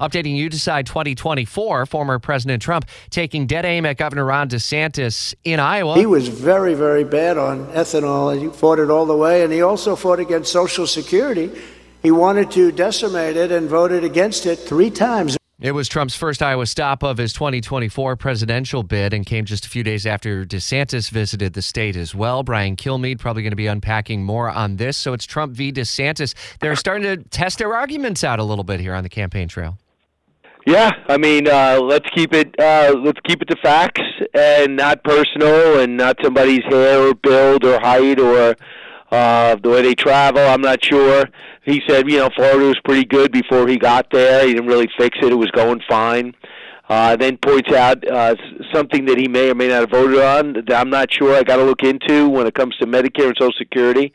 Updating you decide 2024, former President Trump taking dead aim at Governor Ron DeSantis in Iowa. He was very, very bad on ethanol, he fought it all the way, and he also fought against Social Security. He wanted to decimate it and voted against it three times. It was Trump's first Iowa stop of his 2024 presidential bid and came just a few days after DeSantis visited the state as well. Brian Kilmeade probably going to be unpacking more on this. So it's Trump v. DeSantis. They're starting to test their arguments out a little bit here on the campaign trail. Yeah, I mean, uh, let's keep it uh, let's keep it to facts and not personal and not somebody's hair or build or height or uh, the way they travel. I'm not sure. He said, you know, Florida was pretty good before he got there. He didn't really fix it. It was going fine. Uh, then points out uh, something that he may or may not have voted on that I'm not sure. I got to look into when it comes to Medicare and Social Security.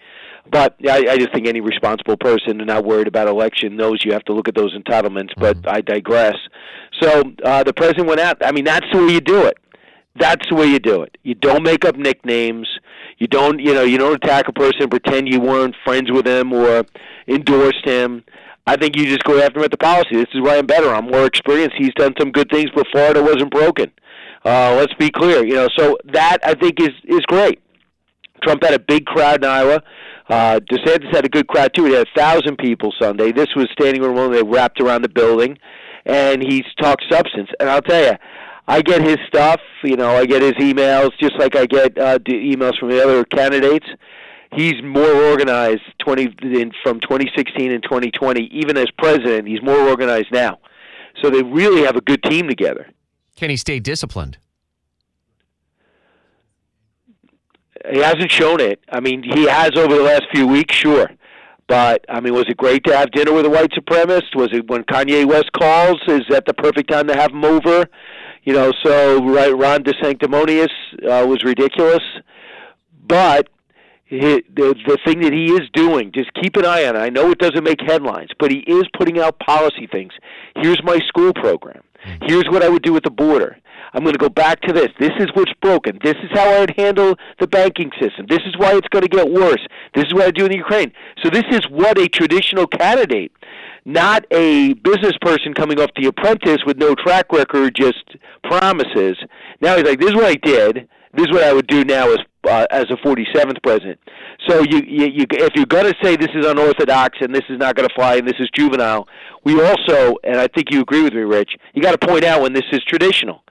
But I, I just think any responsible person and not worried about election knows you have to look at those entitlements. But mm-hmm. I digress. So uh, the president went out. I mean, that's the way you do it. That's the way you do it. You don't make up nicknames. You don't, you know, you don't attack a person pretend you weren't friends with him or endorsed him. I think you just go after him at the policy. This is why I'm better. I'm more experienced. He's done some good things, but Florida wasn't broken. Uh, let's be clear. You know, so that I think is is great. Trump had a big crowd in Iowa. Uh, DeSantis had a good crowd too. He had a thousand people Sunday. This was standing room only. They wrapped around the building, and he's talked substance. And I'll tell you, I get his stuff. You know, I get his emails just like I get uh, emails from the other candidates. He's more organized twenty in, from 2016 and 2020. Even as president, he's more organized now. So they really have a good team together. Can he stay disciplined? He hasn't shown it. I mean, he has over the last few weeks, sure. But I mean, was it great to have dinner with a white supremacist? Was it when Kanye West calls? Is that the perfect time to have him over? You know, so right, Ron DeSanctimonious uh, was ridiculous, but he, the the thing that he is doing, just keep an eye on it. I know it doesn't make headlines, but he is putting out policy things. Here's my school program. Here's what I would do at the border. I'm going to go back to this. This is what's broken. This is how I would handle the banking system. This is why it's going to get worse. This is what I do in the Ukraine. So this is what a traditional candidate not a business person coming off the apprentice with no track record, just promises. Now he's like, "This is what I did. This is what I would do now as uh, as a 47th president." So you, you, you if you're going to say this is unorthodox and this is not going to fly and this is juvenile, we also, and I think you agree with me, Rich, you got to point out when this is traditional.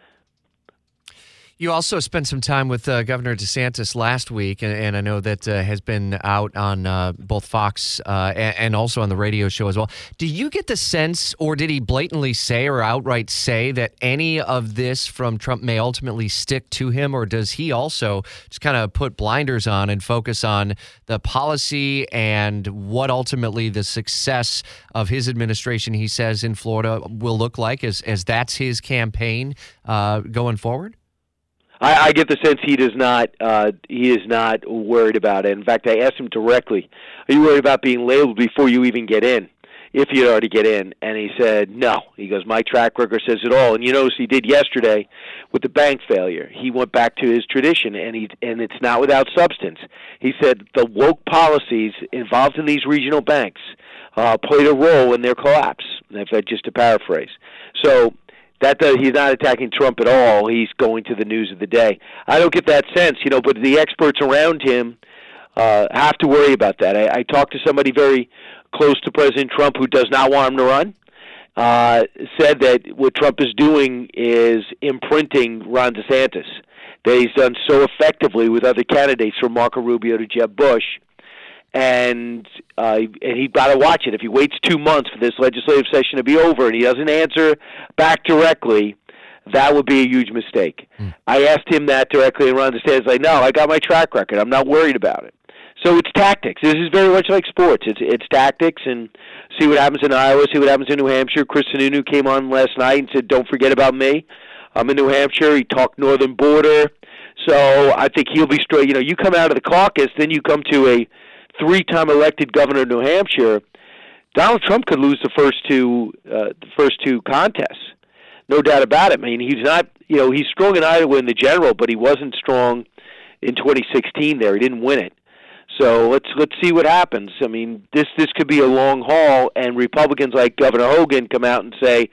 You also spent some time with uh, Governor DeSantis last week, and, and I know that uh, has been out on uh, both Fox uh, and, and, also on the radio show as well. Do you get the sense, or did he blatantly say or outright say that any of this from Trump may ultimately stick to him, or does he also just kind of put blinders on and focus on the policy and what ultimately the success of his administration, he says, in Florida will look like as, as that's his campaign uh, going forward? I, I get the sense he does not uh, he is not worried about it. In fact, I asked him directly, "Are you worried about being labeled before you even get in?" If you already get in, and he said no. He goes, "My track record says it all." And you notice he did yesterday with the bank failure. He went back to his tradition, and he and it's not without substance. He said the woke policies involved in these regional banks uh, played a role in their collapse. If I just to paraphrase, so that does, he's not attacking Trump at all. He's going to the news of the day. I don't get that sense, you know. But the experts around him uh, have to worry about that. I, I talked to somebody very close to President Trump who does not want him to run. Uh, said that what Trump is doing is imprinting Ron DeSantis. That he's done so effectively with other candidates, from Marco Rubio to Jeb Bush, and uh, and he got to watch it. If he waits two months for this legislative session to be over and he doesn't answer back directly, that would be a huge mistake. Mm. I asked him that directly, and Ron DeSantis like, "No, I got my track record. I'm not worried about it." So it's tactics. This is very much like sports. It's it's tactics and see what happens in Iowa, see what happens in New Hampshire. Chris Sununu came on last night and said, "Don't forget about me." I'm in New Hampshire. He talked northern border. So I think he'll be straight. You know, you come out of the caucus, then you come to a three-time elected governor of New Hampshire. Donald Trump could lose the first two uh, the first two contests, no doubt about it. I mean, he's not. You know, he's strong in Iowa in the general, but he wasn't strong in 2016. There, he didn't win it. So let's let's see what happens. I mean, this this could be a long haul, and Republicans like Governor Hogan come out and say,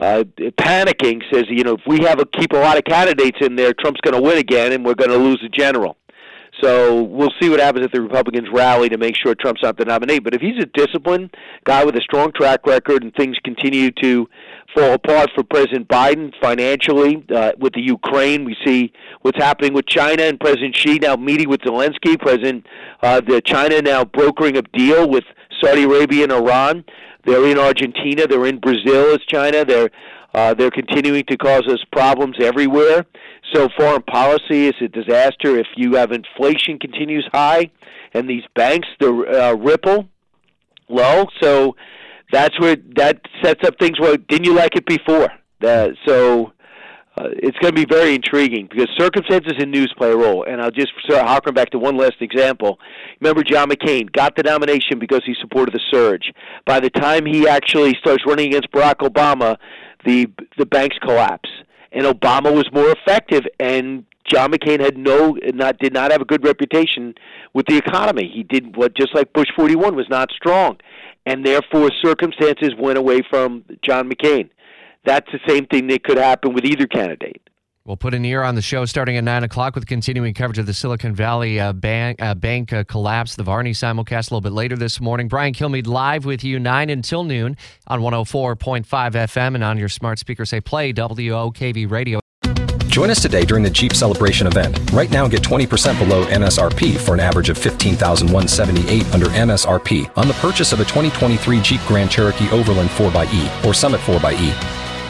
uh, panicking, says, you know, if we have a keep a lot of candidates in there, Trump's going to win again, and we're going to lose the general. So we'll see what happens if the Republicans rally to make sure Trump's not the nominee. But if he's a disciplined guy with a strong track record and things continue to fall apart for President Biden financially uh, with the Ukraine, we see what's happening with China and President Xi now meeting with Zelensky. President uh, the China now brokering a deal with Saudi Arabia and Iran. They're in Argentina. They're in Brazil as China. They're uh, they're continuing to cause us problems everywhere. So foreign policy is a disaster. If you have inflation continues high, and these banks the uh, ripple low, so that's where that sets up things. Where didn't you like it before? Uh, so uh, it's going to be very intriguing because circumstances and news play a role. And I'll just sort of harken back to one last example. Remember, John McCain got the nomination because he supported the surge. By the time he actually starts running against Barack Obama, the the banks collapse, and Obama was more effective. And John McCain had no not did not have a good reputation with the economy. He did what just like Bush 41 was not strong, and therefore circumstances went away from John McCain that's the same thing that could happen with either candidate. We'll put an ear on the show starting at 9 o'clock with continuing coverage of the Silicon Valley uh, bank, uh, bank uh, collapse, the Varney simulcast a little bit later this morning. Brian Kilmeade live with you 9 until noon on 104.5 FM and on your smart speaker. Say play WOKV radio. Join us today during the Jeep Celebration event. Right now, get 20% below MSRP for an average of 15178 under MSRP on the purchase of a 2023 Jeep Grand Cherokee Overland 4xE or Summit 4xE.